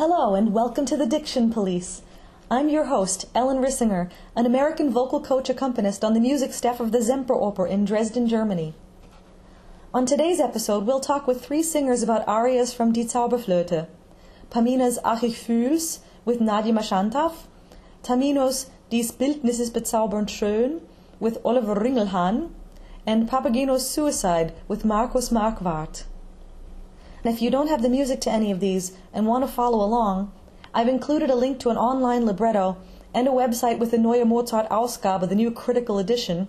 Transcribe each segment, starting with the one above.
Hello, and welcome to the Diction Police. I'm your host, Ellen Rissinger, an American vocal coach accompanist on the music staff of the Zemper Semperoper in Dresden, Germany. On today's episode, we'll talk with three singers about arias from Die Zauberflöte Pamina's Ach ich fühl's with Nadja Mchantaf, Tamino's Dies Bildnis ist bezaubernd schön with Oliver Ringelhahn, and Papageno's Suicide with Markus Marquardt. And if you don't have the music to any of these and want to follow along, I've included a link to an online libretto and a website with the Neue Mozart Ausgabe, the new critical edition,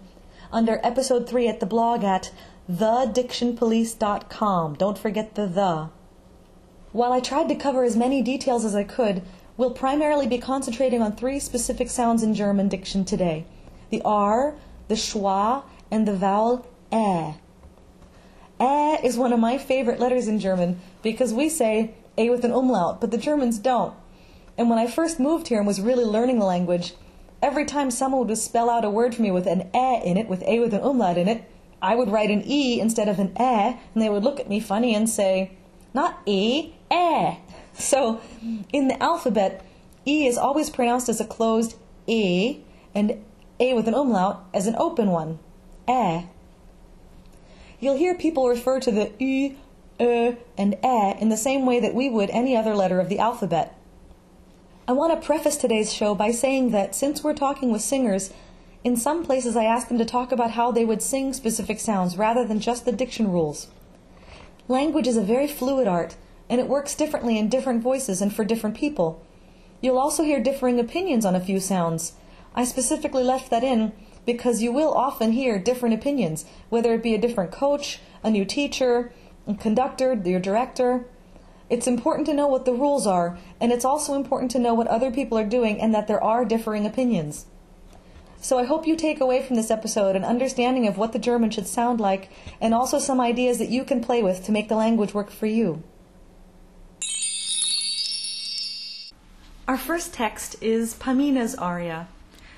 under episode 3 at the blog at thedictionpolice.com. Don't forget the the. While I tried to cover as many details as I could, we'll primarily be concentrating on three specific sounds in German diction today the R, the schwa, and the vowel ä. Ä is one of my favorite letters in German because we say A with an umlaut, but the Germans don't. And when I first moved here and was really learning the language, every time someone would spell out a word for me with an ä in it, with A with an umlaut in it, I would write an E instead of an ä, and they would look at me funny and say, not E, ä. So in the alphabet, E is always pronounced as a closed E, and A with an umlaut as an open one, ä. You'll hear people refer to the U, Ö, and Ä in the same way that we would any other letter of the alphabet. I want to preface today's show by saying that since we're talking with singers, in some places I ask them to talk about how they would sing specific sounds rather than just the diction rules. Language is a very fluid art, and it works differently in different voices and for different people. You'll also hear differing opinions on a few sounds. I specifically left that in because you will often hear different opinions, whether it be a different coach, a new teacher, a conductor, your director. It's important to know what the rules are, and it's also important to know what other people are doing and that there are differing opinions. So I hope you take away from this episode an understanding of what the German should sound like and also some ideas that you can play with to make the language work for you. Our first text is Pamina's aria.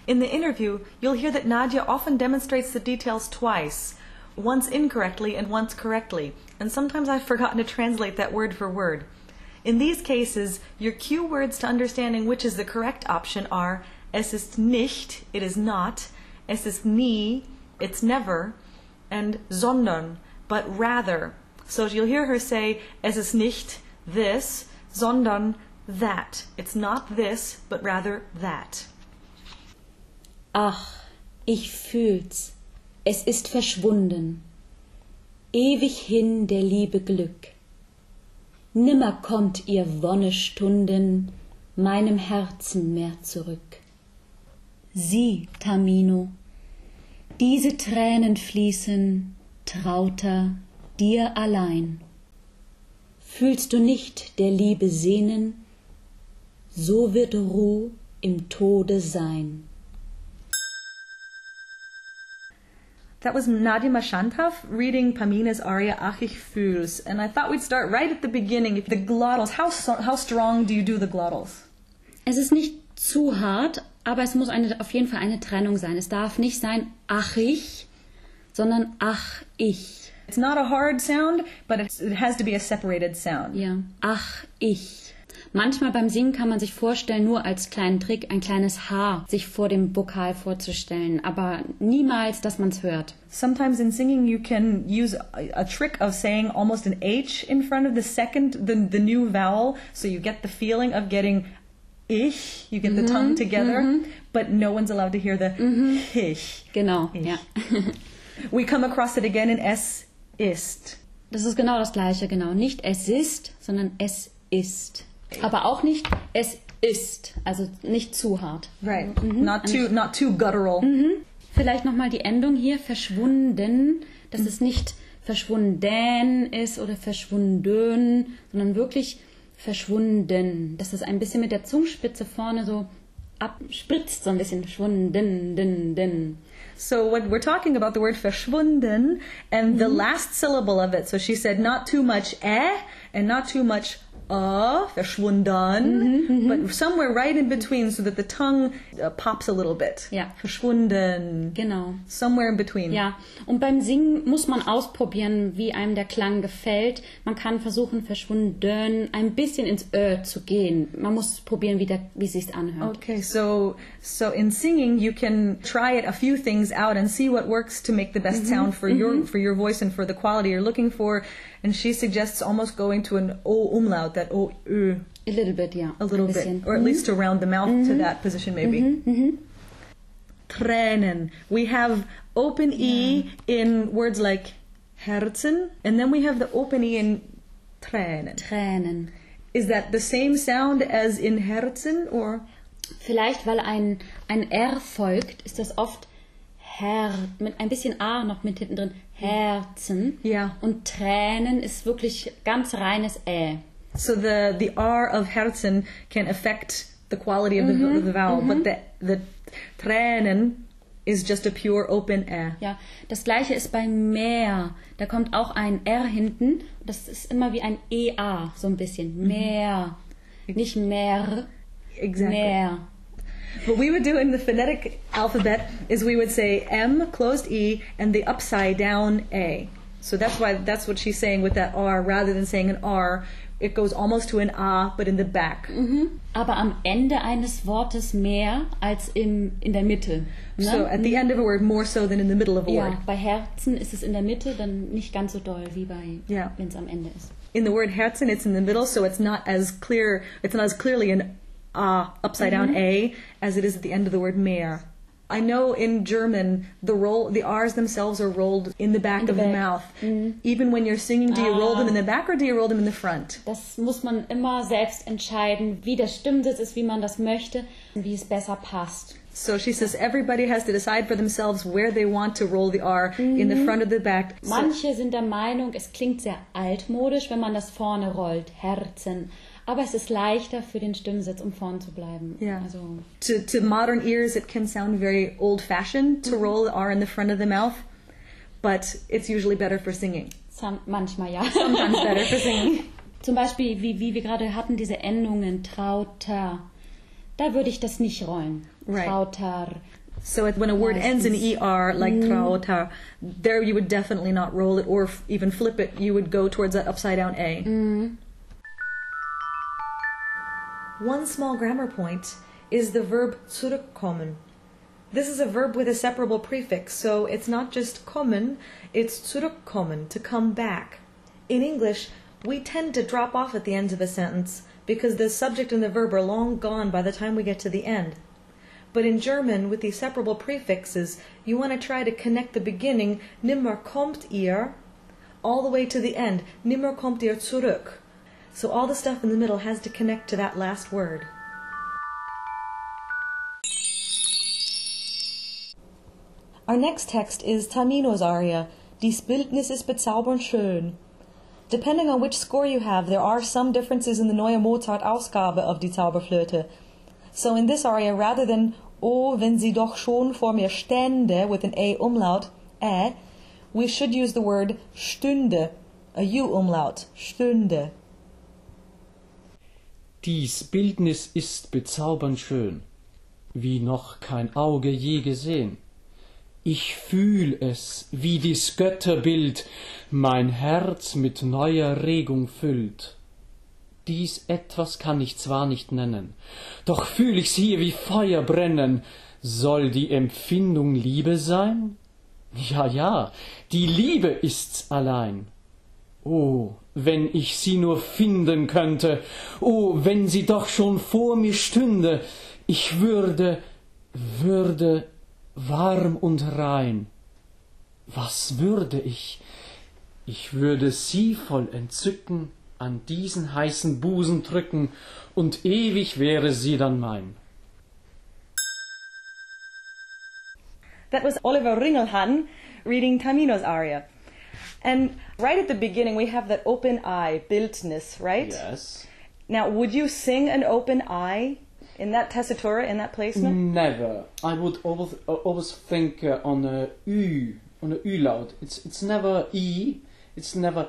In the interview, you'll hear that Nadja often demonstrates the details twice, once incorrectly and once correctly, and sometimes I've forgotten to translate that word for word. In these cases, your cue words to understanding which is the correct option are es ist nicht, it is not, es ist nie, it's never, and sondern, but rather. So you'll hear her say es ist nicht this, sondern that. It's not this, but rather that. Ach, ich fühl's, es ist verschwunden, ewig hin der Liebe Glück. Nimmer kommt ihr Wonnestunden meinem Herzen mehr zurück. Sieh, Tamino, diese Tränen fließen trauter dir allein. Fühlst du nicht der Liebe sehnen, so wird Ruh im Tode sein. That was Nadia Mashantov reading Pamina's aria Ach ich fühl's. And I thought we'd start right at the beginning. The glottals, how, how strong do you do the glottals? Es ist nicht zu hart, aber es muss eine, auf jeden Fall eine Trennung sein. Es darf nicht sein ach ich, sondern ach ich. It's not a hard sound, but it has to be a separated sound. Ja, ach ich. Manchmal beim Singen kann man sich vorstellen, nur als kleinen Trick ein kleines H sich vor dem Vokal vorzustellen, aber niemals, dass man es hört. Sometimes in singing you can use a, trick of saying almost an H in front of the second, the, the new vowel, so you get the feeling of getting ich, you get the tongue Mhm, together, mhm. but no one's allowed to hear the ich. Genau, Ich. ja. We come across it again in es ist. Das ist genau das gleiche, genau. Nicht es ist, sondern es ist. Aber auch nicht es ist, also nicht zu hart. Right. Not too not too guttural. Vielleicht nochmal die Endung hier, verschwunden, dass es nicht verschwunden ist oder verschwunden, sondern wirklich verschwunden. Dass es ein bisschen mit der Zungenspitze vorne so abspritzt, so ein bisschen verschwunden, den, den. So when we're talking about the word verschwunden and the last syllable of it, so she said not too much eh and not too much uh, verschwunden, but somewhere right in between so that the tongue uh, pops a little bit. Ja. Verschwunden. Genau. Somewhere in between. Ja, und beim Singen muss man ausprobieren, wie einem der Klang gefällt. Man kann versuchen, verschwunden ein bisschen ins Ö zu gehen. Man muss probieren, wie, der, wie sich's anhört. Okay, so so in singing you can try it a few things out and see what works to make the best sound for your for your voice and for the quality you're looking for. And she suggests almost going to an o umlaut, that o ö, A little bit, ja. a little bit, or at mm-hmm. least to round the mouth to mm-hmm. that position maybe. Mm-hmm. Tränen. We have open e in words like Herzen, and then we have the open e in Tränen. Tränen. Is that the same sound as in Herzen or? Vielleicht, weil ein, ein R folgt, ist das oft Her, mit ein bisschen A noch mit hinten drin. Herzen. Ja. Und Tränen ist wirklich ganz reines Ä. So the the R of Herzen can affect the quality of the, of the vowel, but the the Tränen is just a pure open ä. Ja, das gleiche ist bei Meer. Da kommt auch ein R hinten. Das ist immer wie ein EA, so ein bisschen. Meer. Nicht mehr, Exactly. mehr. What we would do in the phonetic alphabet is we would say M closed E and the upside down A. So that's why that's what she's saying with that R rather than saying an R. It goes almost to an A, but in the back. Mhm. Aber am Ende eines Wortes mehr als im, in der Mitte. Ne? So at the end of a word, more so than in the middle of a ja, word. bei Herzen ist es in der Mitte dann nicht ganz so doll wie bei, Ja. wenn es am Ende ist. In the word Herzen, it's in the middle, so it's not as clear. It's not as clearly an A upside down mm-hmm. A as it is at the end of the word mehr. I know in German the roll the R's themselves are rolled in the back the of the back. mouth. Mm-hmm. Even when you're singing, do you ah. roll them in Ah. the back or do you roll them in the front? Das muss man immer selbst entscheiden, wie der Stimmsitz ist, wie man das möchte, wie es besser passt. So she says everybody has to decide for themselves where they want to roll the R in the mm-hmm. front or the back. So- Manche sind der Meinung, es klingt sehr altmodisch, wenn man das vorne rollt, Herzen. Aber es ist leichter für den Stimmsitz, um vorne zu bleiben. Ja. Also, to, to modern ears, it can sound very old fashioned to roll the R in the front of the mouth, but it's usually better for singing. sam- manchmal ja. Sometimes better for singing. Zum Beispiel, wie, wie wir gerade hatten, diese Endungen, trauter. Da würde ich das nicht rollen. Right. Trauter. So when a word ends in ER, like trauta, there you would definitely not roll it or even flip it. You would go towards that upside down A. One small grammar point is the verb zurückkommen. This is a verb with a separable prefix, so it's not just kommen, it's zurückkommen, to come back. In English, we tend to drop off at the end of a sentence because the subject and the verb are long gone by the time we get to the end. But in German, with these separable prefixes, you want to try to connect the beginning, nimmer kommt ihr, all the way to the end, nimmer kommt ihr zurück. So all the stuff in the middle has to connect to that last word. Our next text is Tamino's aria, Dies Bildnis ist bezaubernd schön. Depending on which score you have, there are some differences in the Neue Mozart Ausgabe of Die Zauberflöte. So in this aria, rather than Oh, wenn sie doch schon vor mir stände with an A umlaut, ä, we should use the word stünde, a U umlaut, stünde. Dies Bildnis ist bezaubernd schön, wie noch kein Auge je gesehen. Ich fühl es, wie dies Götterbild mein Herz mit neuer Regung füllt. Dies etwas kann ich zwar nicht nennen, doch fühl ich's hier wie Feuer brennen. Soll die Empfindung Liebe sein? Ja, ja, die Liebe ist's allein. Oh, wenn ich sie nur finden könnte, oh, wenn sie doch schon vor mir stünde, ich würde, würde warm und rein. Was würde ich? Ich würde sie voll Entzücken an diesen heißen Busen drücken, und ewig wäre sie dann mein. That was Oliver Ringelhahn reading Tamino's aria. And right at the beginning, we have that open eye, Bildnis, right? Yes. Now, would you sing an open eye in that tessitura, in that placement? Never. I would always, uh, always think uh, on a U, on a U loud. It's it's never E. It's never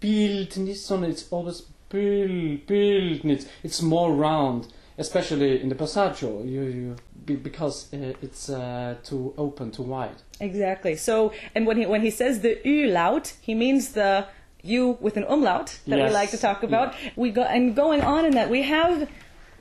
Bildnis, sondern it's always Bild, Bildnitz. It's more round, especially in the passaggio, you, you, because uh, it's uh, too open, too wide. Exactly. So, and when he when he says the u laut, he means the u with an umlaut that we like to talk about. We go and going on in that we have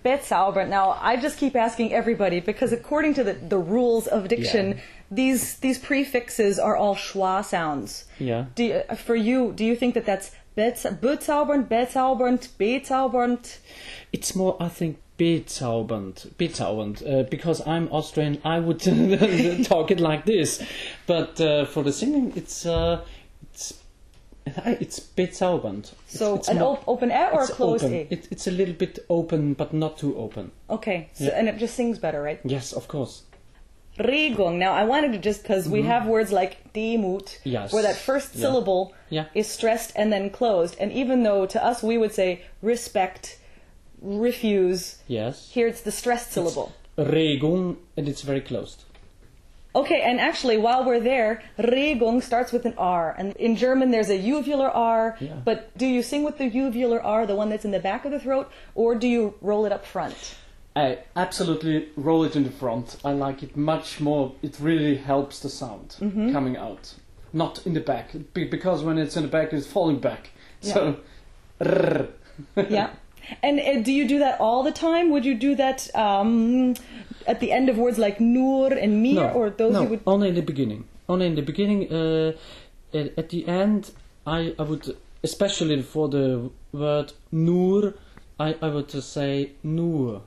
bezaubernd. Now, I just keep asking everybody because according to the, the rules of diction, Yeah. these these prefixes are all schwa sounds. Yeah. Do you, uh, for you, do you think that that's bezaubernd, bezaubernd, bezaubernd? It's more, I think, bezaubernd, bezaubernd. Uh, because I'm Austrian, I would talk it like this. But uh, for the singing, it's uh, it's it's bezaubernd. It's- So it's an op- open A or a closed open. It, it's a little bit open, but not too open. Okay, so, Yeah. and it just sings better, right? Yes, of course. Regung. Now, I wanted to just because we have words like demut. Yes. where that first Yeah. syllable Yeah. is stressed and then closed. And even though to us we would say respect, refuse, Yes. here it's the stressed syllable. Regung, and it's very closed. Okay, and actually, while we're there, Regung starts with an R. And in German, there's a uvular R. Yeah. But do you sing with the uvular R, the one that's in the back of the throat, or do you roll it up front? I absolutely roll it in the front. I like it much more. It really helps the sound Mm-hmm. coming out, not in the back, because when it's in the back, it's falling back. So, rrr. yeah. And uh, do you do that all the time? Would you do that um, at the end of words like nur and mir, no, or those no, you would? only in the beginning. Only in the beginning. Uh, at, at the end, I, I would, especially for the word nur, I, I would just say nur,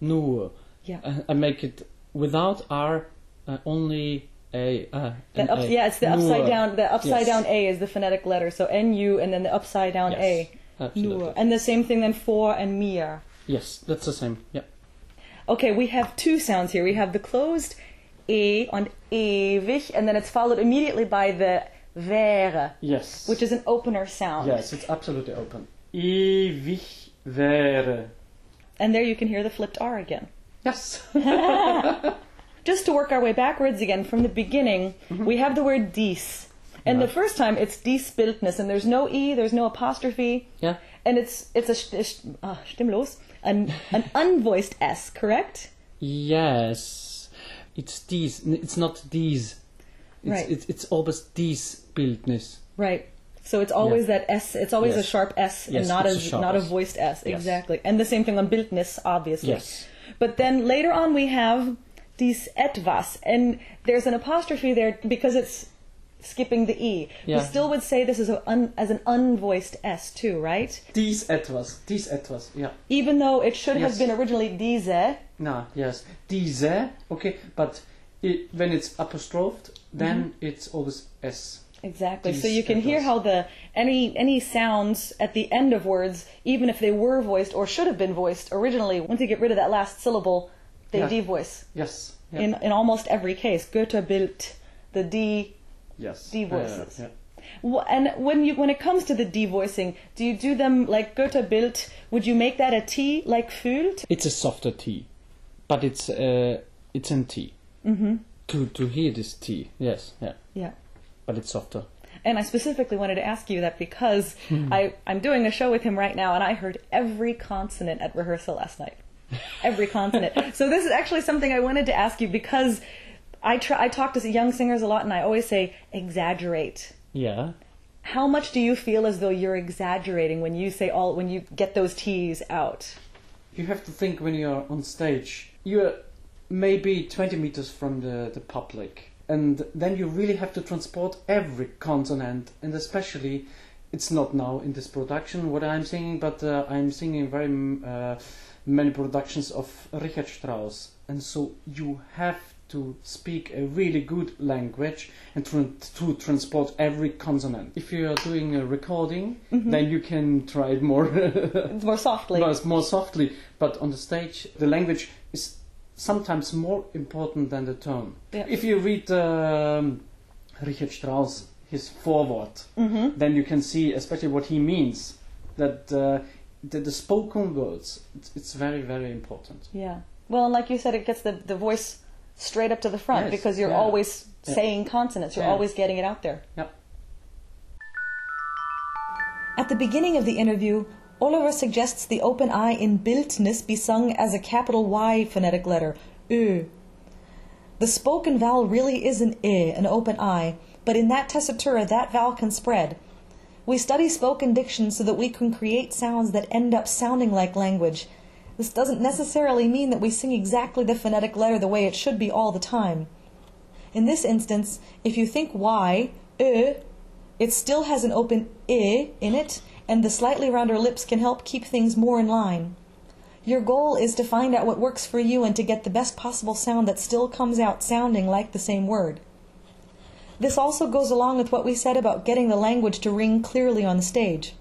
nur. Yeah. I, I make it without r, uh, only a. Uh, The an up, a. yeah, it's the upside Nur. down. The upside Yes. down A is the phonetic letter, so N U, and then the upside down Yes, A. absolutely. Nur. And the same thing then for and mir. Yes, that's the same. Yeah. Okay, we have two sounds here. We have the closed E on ewig, and then it's followed immediately by the wäre, Yes. which is an opener sound. Yes, it's absolutely open. Ewig wäre. And there you can hear the flipped R again. Yes. Just to work our way backwards again from the beginning, mm-hmm. we have the word dies. And Yeah. the first time it's dies Bildnis, and there's no E, there's no apostrophe, yeah. and it's it's a uh, stimmlos, an, an unvoiced S, correct? Yes. It's these. It's not these. It's, Right. It's, it's always these Bildnis. Right. So it's always Yeah. that S. It's always a sharp S Yes, and not a, a not a voiced S. Yes. Exactly. And the same thing on Bildnis, obviously. Yes. But then later on we have dies etwas, and there's an apostrophe there because it's skipping the E. We still would say this is a un, as an unvoiced S too, right? Dies etwas. Dies etwas. Yeah. Even though it should have been originally diese. No, yes. Diese. Okay, but it, when it's apostrophed, then mm-hmm. it's always S. Exactly. so you can hear how the any any sounds at the end of words, even if they were voiced or should have been voiced originally, once you get rid of that last syllable, they Yeah. devoice. Yes. Yeah. In in almost every case, Götterbild the D. yes. D Yeah, yeah. And when you when it comes to the devoicing, do you do them like Götterbild? Would you make that a T like fühlt? It's a softer T, but it's uh, it's in T. Mm-hmm. To to hear this T, yes, yeah, Yeah. but it's softer. And I specifically wanted to ask you that because Hmm. I, I'm doing a show with him right now and I heard every consonant at rehearsal last night. Every consonant. so this is actually something I wanted to ask you because I, try, I talk to young singers a lot and I always say exaggerate. Yeah. How much do you feel as though you're exaggerating when you say all when you get those T's out? You have to think when you're on stage. You're maybe 20 meters from the, the public, and then you really have to transport every consonant, and especially, it's not now in this production what I'm singing, but uh, I'm singing very uh, many productions of Richard Strauss, and so you have to speak a really good language and to, to transport every consonant. If you are doing a recording, then you can try it more more softly. more, more softly, but on the stage, the language is sometimes more important than the tone. Yeah. If you read um, Richard Strauss, his foreword, Mm-hmm. then you can see especially what he means. That uh, the, the spoken words, it's, it's very, very important. Yeah. Well, and like you said, it gets the, the voice straight up to the front Yes, because you're yeah. always Yeah. saying consonants. You're Yeah. always getting it out there. Yep. At the beginning of the interview, Oliver suggests the open I in Bildnis be sung as a capital Y phonetic letter, Ö. The spoken vowel really is an I, an open I, but in that tessitura that vowel can spread. We study spoken diction so that we can create sounds that end up sounding like language. This doesn't necessarily mean that we sing exactly the phonetic letter the way it should be all the time. In this instance, if you think Y, Ö, it still has an open I in it, and the slightly rounder lips can help keep things more in line. Your goal is to find out what works for you and to get the best possible sound that still comes out sounding like the same word. This also goes along with what we said about getting the language to ring clearly on the stage.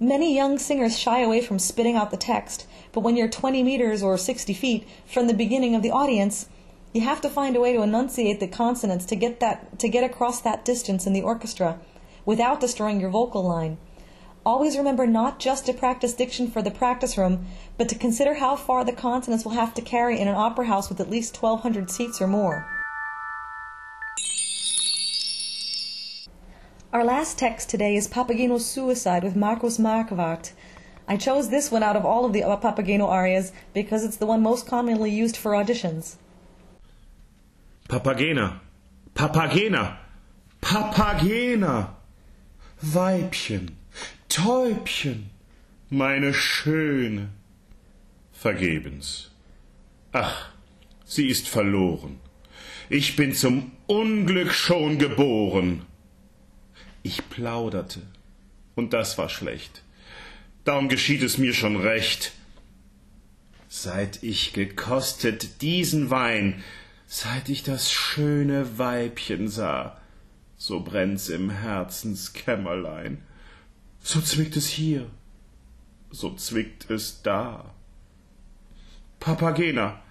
Many young singers shy away from spitting out the text, but when you're 20 meters or 60 feet from the beginning of the audience, you have to find a way to enunciate the consonants to get that to get across that distance in the orchestra without destroying your vocal line. Always remember not just to practice diction for the practice room, but to consider how far the consonants will have to carry in an opera house with at least 1,200 seats or more. Our last text today is Papageno's Suicide with Markus Marquardt. I chose this one out of all of the Papageno arias because it's the one most commonly used for auditions. Papagena, Papagena, Papagena, Weibchen, Täubchen, meine Schöne. Vergebens. Ach, sie ist verloren. Ich bin zum Unglück schon geboren. Ich plauderte, und das war schlecht. Darum geschieht es mir schon recht. Seit ich gekostet diesen Wein, seit ich das schöne Weibchen sah, so brennt's im Herzenskämmerlein so zwickt es hier, so zwickt es da. Papagena,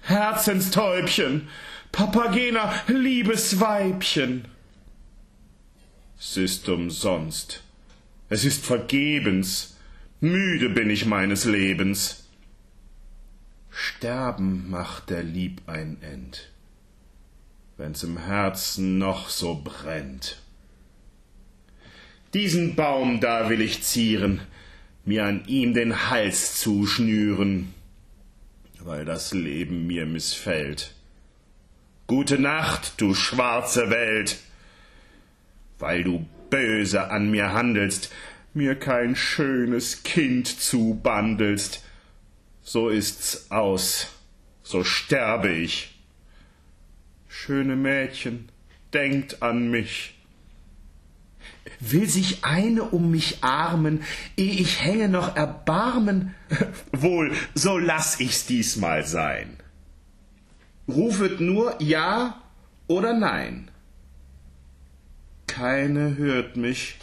Herzenstäubchen, Papagena, liebes Weibchen. Es ist umsonst, es ist vergebens, müde bin ich meines Lebens. Sterben macht der Lieb ein End, wenn's im Herzen noch so brennt. Diesen Baum da will ich zieren, mir an ihm den Hals zuschnüren, weil das Leben mir missfällt. Gute Nacht, du schwarze Welt, weil du böse an mir handelst, mir kein schönes Kind zubandelst, so ist's aus, so sterbe ich. Schöne Mädchen, denkt an mich, Will sich eine um mich armen, eh ich hänge noch Erbarmen? Wohl, so lass ich's diesmal sein. Rufet nur Ja oder Nein. Keine hört mich,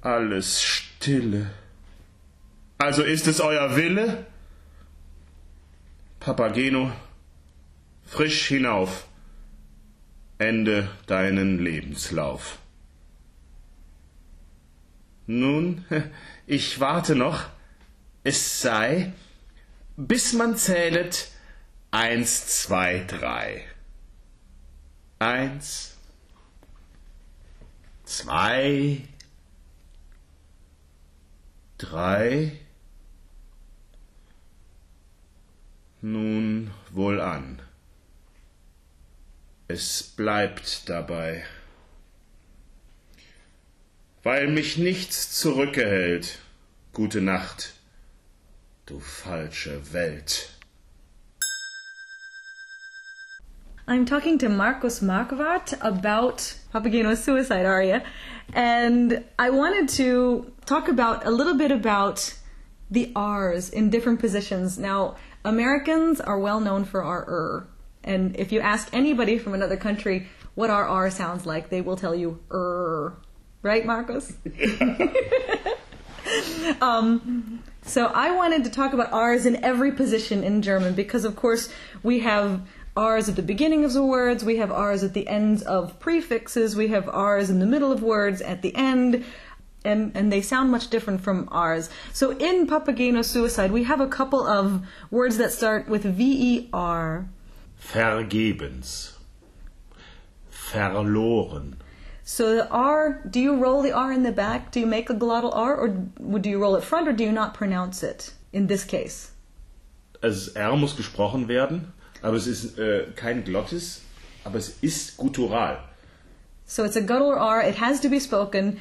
alles stille. Also ist es euer Wille? Papageno, frisch hinauf, ende deinen Lebenslauf. Nun, ich warte noch, es sei, bis man zählet eins, zwei, drei. Eins, zwei, drei. Nun wohlan. Es bleibt dabei weil mich nichts zurückgehält. Gute Nacht, du falsche Welt. I'm talking to Markus Marquardt about Papageno's suicide aria, and I wanted to talk about a little bit about the R's in different positions. Now, Americans are well known for our er, and if you ask anybody from another country what our R sounds like, they will tell you er. Right, Markus? um, so I wanted to talk about R's in every position in German because, of course, we have R's at the beginning of the words, we have R's at the ends of prefixes, we have R's in the middle of words at the end, and, and they sound much different from R's. So in Papageno Suicide, we have a couple of words that start with V-E-R. Vergebens. Verloren. So the R, do you roll the R in the back? Do you make a glottal R, or do you roll it front, or do you not pronounce it in this case? Das R muss gesprochen werden, aber es ist äh, kein Glottis, aber es ist guttural. So it's a guttural R. It has to be spoken.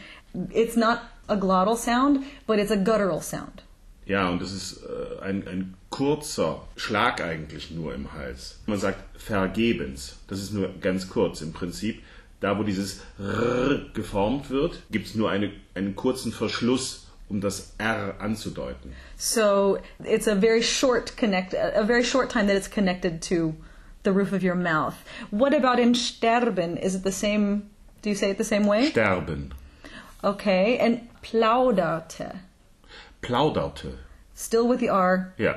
It's not a glottal sound, but it's a guttural sound. Ja, und das ist äh, ein, ein kurzer Schlag eigentlich nur im Hals. Man sagt vergebens. Das ist nur ganz kurz im Prinzip. Da, wo dieses R geformt wird, gibt es nur eine, einen kurzen Verschluss, um das R anzudeuten. So it's a very short connect, a very short time that it's connected to the roof of your mouth. What about in sterben? Is it the same? Do you say it the same way? Sterben. Okay, and plauderte, Plauderte. still with the R. Ja.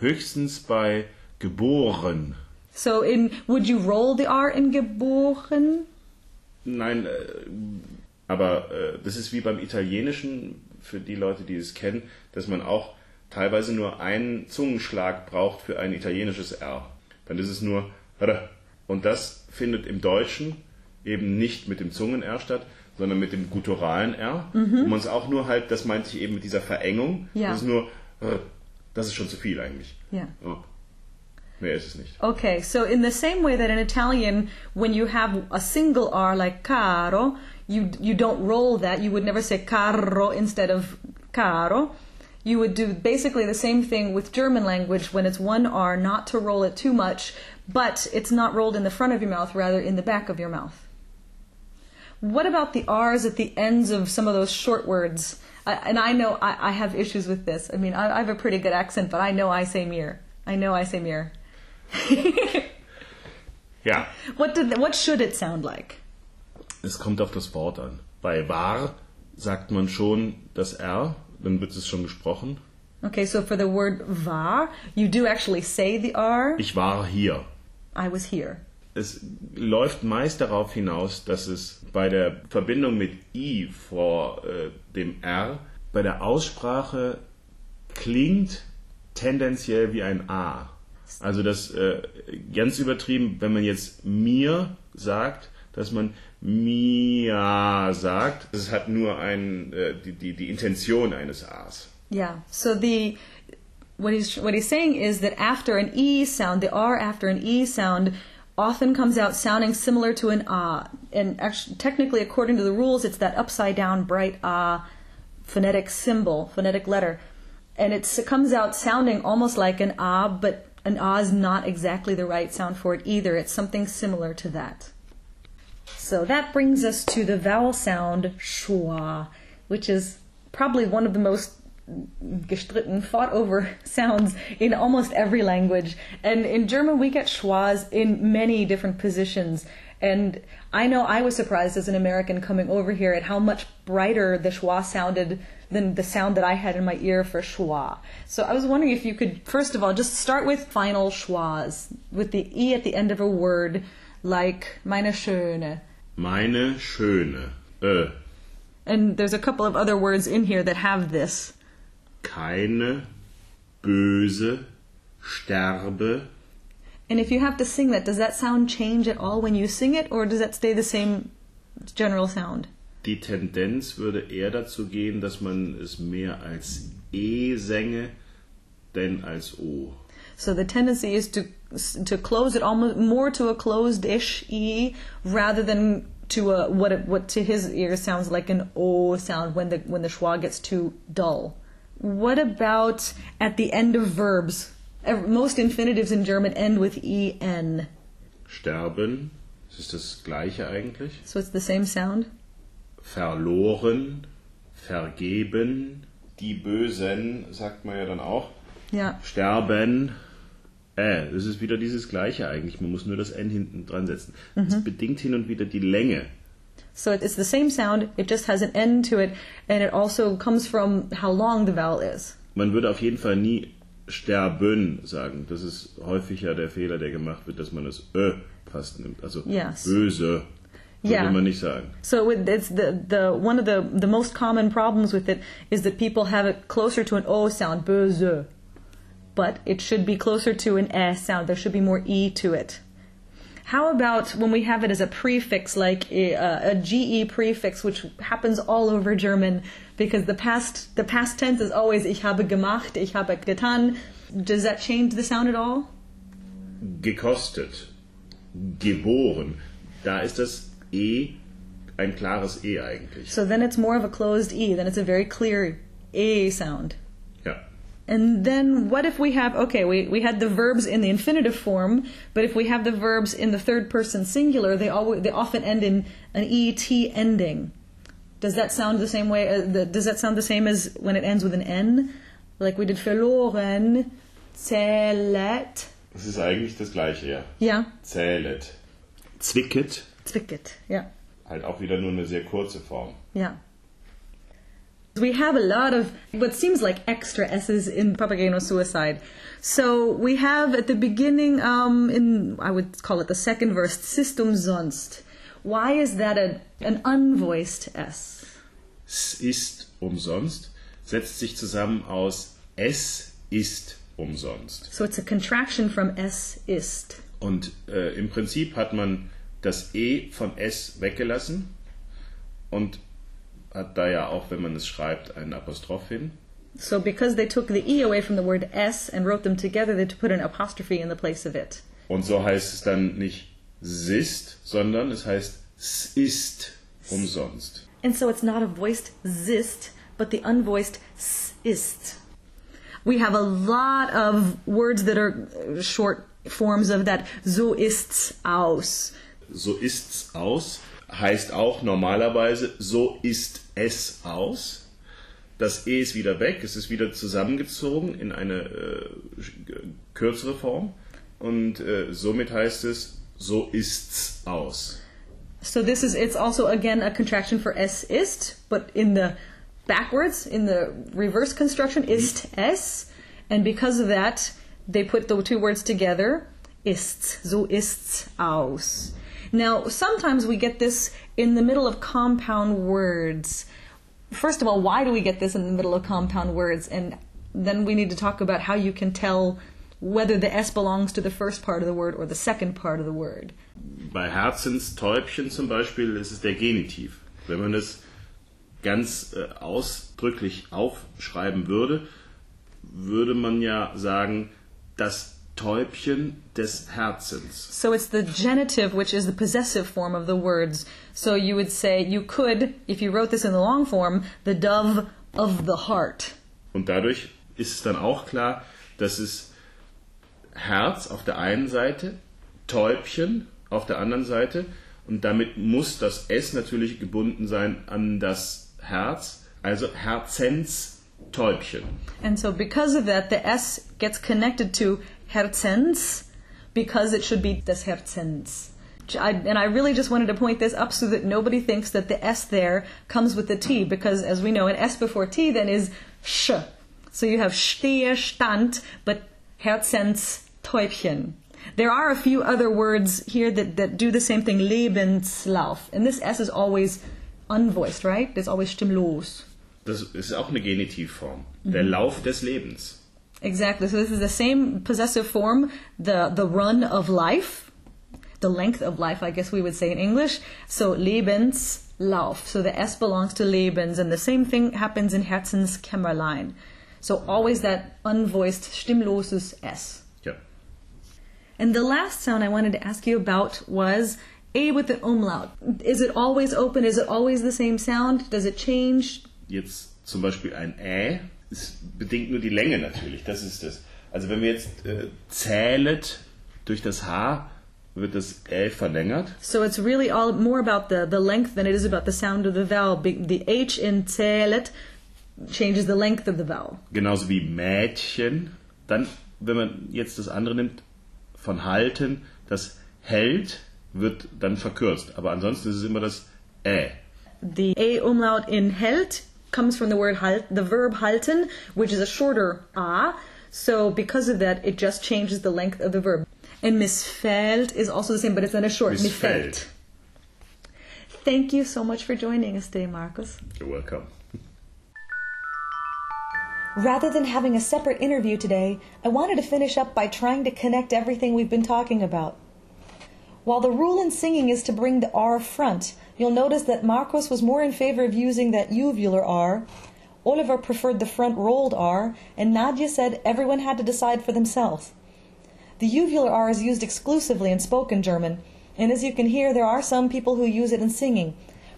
Höchstens bei geboren. So in would you roll the R in geboren? Nein, äh, aber äh, das ist wie beim Italienischen, für die Leute, die es kennen, dass man auch teilweise nur einen Zungenschlag braucht für ein italienisches R. Dann ist es nur R. Und das findet im Deutschen eben nicht mit dem Zungen-R statt, sondern mit dem gutturalen R. Wo man es auch nur halt, das meinte ich eben mit dieser Verengung, Ja. das ist nur R. Das ist schon zu viel eigentlich. Yeah. Oh. Mehr ist es nicht. Okay, so in the same way that in Italian, when you have a single R like caro, you you don't roll that. You would never say carro instead of caro. You would do basically the same thing with German language when it's one R, not to roll it too much, but it's not rolled in the front of your mouth, rather in the back of your mouth. What about the R's at the ends of some of those short words? I, and I know I, I have issues with this. I mean, I, I have a pretty good accent, but I know I say mir. I know I say mir. yeah. What did what should it sound like? Es kommt auf das Wort an. Bei war sagt man schon das R, dann wird es schon gesprochen. Okay, so for the word war, you do actually say the R. Ich war hier. I was here. Es läuft meist darauf hinaus, dass es bei der Verbindung mit I vor äh, dem R bei der Aussprache klingt tendenziell wie ein A. Also das äh, ganz übertrieben, wenn man jetzt mir sagt, dass man Mia sagt, es hat nur ein, äh, die, die, die Intention eines A's. Yeah. So the what he's what he's saying is that after an e sound, the r after an e sound often comes out sounding similar to an ah. And actually, technically, according to the rules, it's that upside down bright ah phonetic symbol, phonetic letter, and it comes out sounding almost like an ah, but an ah is not exactly the right sound for it either. It's something similar to that. So that brings us to the vowel sound schwa, which is probably one of the most gestritten, fought over sounds in almost every language. And in German, we get schwas in many different positions. And I know I was surprised as an American coming over here at how much brighter the schwa sounded than the sound that I had in my ear for schwa. So I was wondering if you could, first of all, just start with final schwas, with the E at the end of a word, like meine Schöne. Meine Schöne. Äh, And there's a couple of other words in here that have this. keine böse Sterbe And if you have to sing that, does that sound change at all when you sing it, or does that stay the same general sound? Die Tendenz würde eher dazu gehen, dass man es mehr als E sänge, denn als O. So the tendency is to to close it almost more to a closed-ish e rather than to a what it, what to his ear sounds like an o sound when the when the schwa gets too dull. What about at the end of verbs? Most infinitives in German end with en, Sterben, das ist das gleiche eigentlich. so it's the same sound. Verloren, vergeben, die Bösen, sagt man ja dann auch. Yeah. Sterben, äh, das ist wieder dieses gleiche eigentlich. Man muss nur das N hinten dran setzen. Es bedingt hin und wieder die Länge. So it- it's the same sound, it just has an end to it, and it also comes from how long the vowel is. Man würde auf jeden Fall nie sterben sagen. Das ist häufig ja der Fehler, der gemacht wird, dass man das Ö fast nimmt. Also Yes. böse Yeah. man nicht sagen. So with, it's the, the one of the, the most common problems with it is that people have it closer to an O sound, böse. But it should be closer to an S sound. There should be more E to it. How about when we have it as a prefix, like a, uh, a GE prefix, which happens all over German, because the past the past tense is always ich habe gemacht, ich habe getan. Does that change the sound at all? Gekostet. Geboren. Da ist das E ein klares E eigentlich. So then it's more of a closed E. Then it's a very clear A sound. Ja. And then what if we have, okay, we, we had the verbs in the infinitive form, but if we have the verbs in the third person singular, they, always, they often end in an ET ending. Does that sound the same way, uh, the, does that sound the same as when it ends with an N? Like we did verloren, zählet. Es ist eigentlich das gleiche, ja. Ja, Zählet. Zwicket. zwicket. Ja, Halt auch wieder nur eine sehr kurze Form. ja. We have a lot of what seems like extra S's in Papageno suicide. So we have at the beginning, um, in I would call it the second verse, System sonst. Why is that a, an unvoiced S? Es ist umsonst setzt sich zusammen aus es ist umsonst. So it's a contraction from S ist. Und äh, im Prinzip hat man das E von S weggelassen und hat da ja auch, wenn man es schreibt, einen Apostroph hin. So because they took the E away from the word S and wrote them together, they put an apostrophe in the place of it. Und so heißt es dann nicht sist, sondern es heißt s ist umsonst. And so it's not a voiced zist, but the unvoiced s ist. We have a lot of words that are uh, short forms of that. So ist's aus. So ist's aus heißt auch normalerweise so ist es aus. Das E ist wieder weg, es ist wieder zusammengezogen in eine äh, kürzere Form und äh, somit heißt es so ist's aus. So this is it's also again a contraction for es ist, but in the backwards in the reverse construction ist es, and because of that they put the two words together. Ist's so ist's aus. Now sometimes we get this in the middle of compound words. First of all, why do we get this in the middle of compound words? And then we need to talk about how you can tell whether the S belongs to the first part of the word or the second part of the word. Bei Herzenstäubchen zum Beispiel ist es der Genitiv. Wenn man es ganz äh, ausdrücklich aufschreiben würde, würde man ja sagen, das Täubchen des Herzens. So it's the genitive, which is the possessive form of the words. So you would say, you could, if you wrote this in the long form, the dove of the heart. Und dadurch ist es dann auch klar, dass es Herz auf der einen Seite, Täubchen auf der anderen Seite und damit muss das S natürlich gebunden sein an das Herz, also Herzenstäubchen. And so because of that, the S gets connected to Herzens because it should be des Herzens. I, and I really just wanted to point this up so that nobody thinks that the S there comes with the T because as we know, an S before T then is sh. So you have stehe, stand, but Herzens Täubchen. There are a few other words here that, that do the same thing, Lebenslauf. And this S is always unvoiced, right? It's always stimmlos. Das ist auch eine Genitivform. Der mhm. Lauf des Lebens. Exactly. So this is the same possessive form, the the run of life, the length of life, I guess we would say in English. So Lebenslauf. So the S belongs to Lebens, and the same thing happens in Herzenskämmerlein. So always that unvoiced stimmloses S. Ja. And the last sound I wanted to ask you about was A with the umlaut. Is it always open? Is it always the same sound? Does it change? Jetzt zum Beispiel ein Ä, es bedingt nur die Länge natürlich, das ist es. Also wenn wir jetzt äh, zählet durch das H, wird das Ä verlängert. So it's really all more about the, the length than it is about the sound of the vowel. The H in zählet changes the length of the vowel. Genauso wie Mädchen. Dann, wenn man jetzt das andere nimmt, von halten, das hält wird dann verkürzt. Aber ansonsten ist es immer das Ä. The A umlaut in hält comes from the word halt, the verb halten, which is a shorter A. So because of that, it just changes the length of the verb. And missfällt is also the same, but it's not a short. Missfällt. Thank you so much for joining us today, Markus. You're welcome. Rather than having a separate interview today, I wanted to finish up by trying to connect everything we've been talking about. While the rule in singing is to bring the R front, you'll notice that Markus was more in favor of using that uvular R. Oliver preferred the front rolled R, and Nadja said everyone had to decide for themselves. The uvular R is used exclusively in spoken German, and as you can hear, there are some people who use it in singing.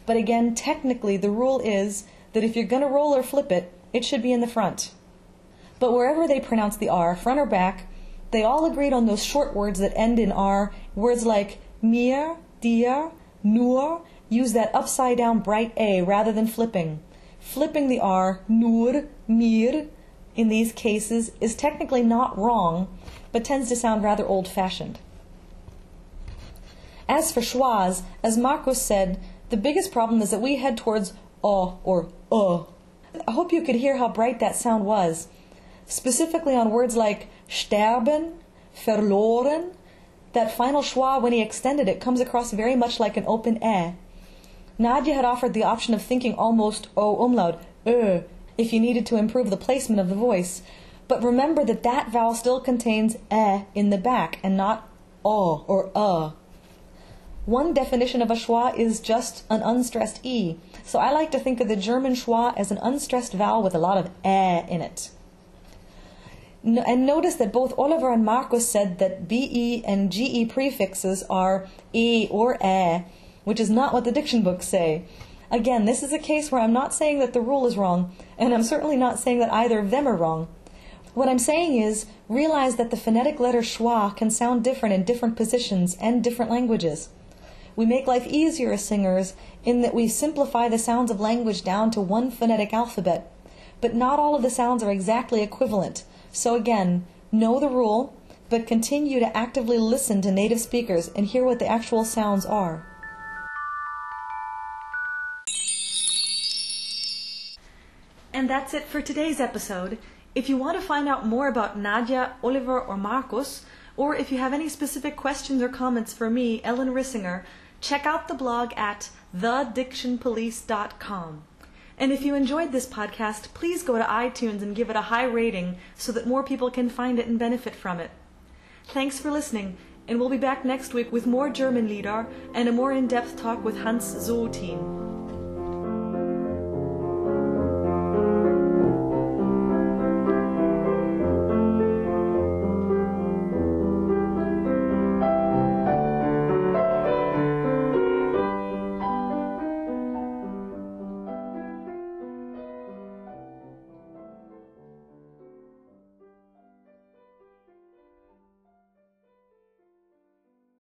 But again, technically, the rule is that if you're going to roll or flip it, it should be in the front. But wherever they pronounce the R, front or back, they all agreed on those short words that end in R, words like mir, dir, nur, use that upside down bright A rather than flipping. Flipping the R, nur, mir, in these cases is technically not wrong, but tends to sound rather old fashioned. As for schwas, as Markus said, the biggest problem is that we head towards uh or uh. I hope you could hear how bright that sound was, specifically on words like sterben, verloren. That final schwa, when he extended it, comes across very much like an open e. Nadja had offered the option of thinking almost o umlaut, ö, if you needed to improve the placement of the voice. But remember that that vowel still contains e in the back and not o or uh. One definition of a schwa is just an unstressed e. So I like to think of the German schwa as an unstressed vowel with a lot of e in it. And notice that both Oliver and Markus said that be and ge prefixes are e or e, which is not what the diction books say. Again, this is a case where I'm not saying that the rule is wrong, and I'm certainly not saying that either of them are wrong. What I'm saying is realize that the phonetic letter schwa can sound different in different positions and different languages. We make life easier as singers in that we simplify the sounds of language down to one phonetic alphabet. But not all of the sounds are exactly equivalent. So again, know the rule, but continue to actively listen to native speakers and hear what the actual sounds are. And that's it for today's episode. If you want to find out more about Nadja, Oliver, or Markus, or if you have any specific questions or comments for me, Ellen Rissinger, check out the blog at thedictionpolice.com. And if you enjoyed this podcast, please go to iTunes and give it a high rating so that more people can find it and benefit from it. Thanks for listening, and we'll be back next week with more German Lieder and a more in depth talk with Hans Zootin.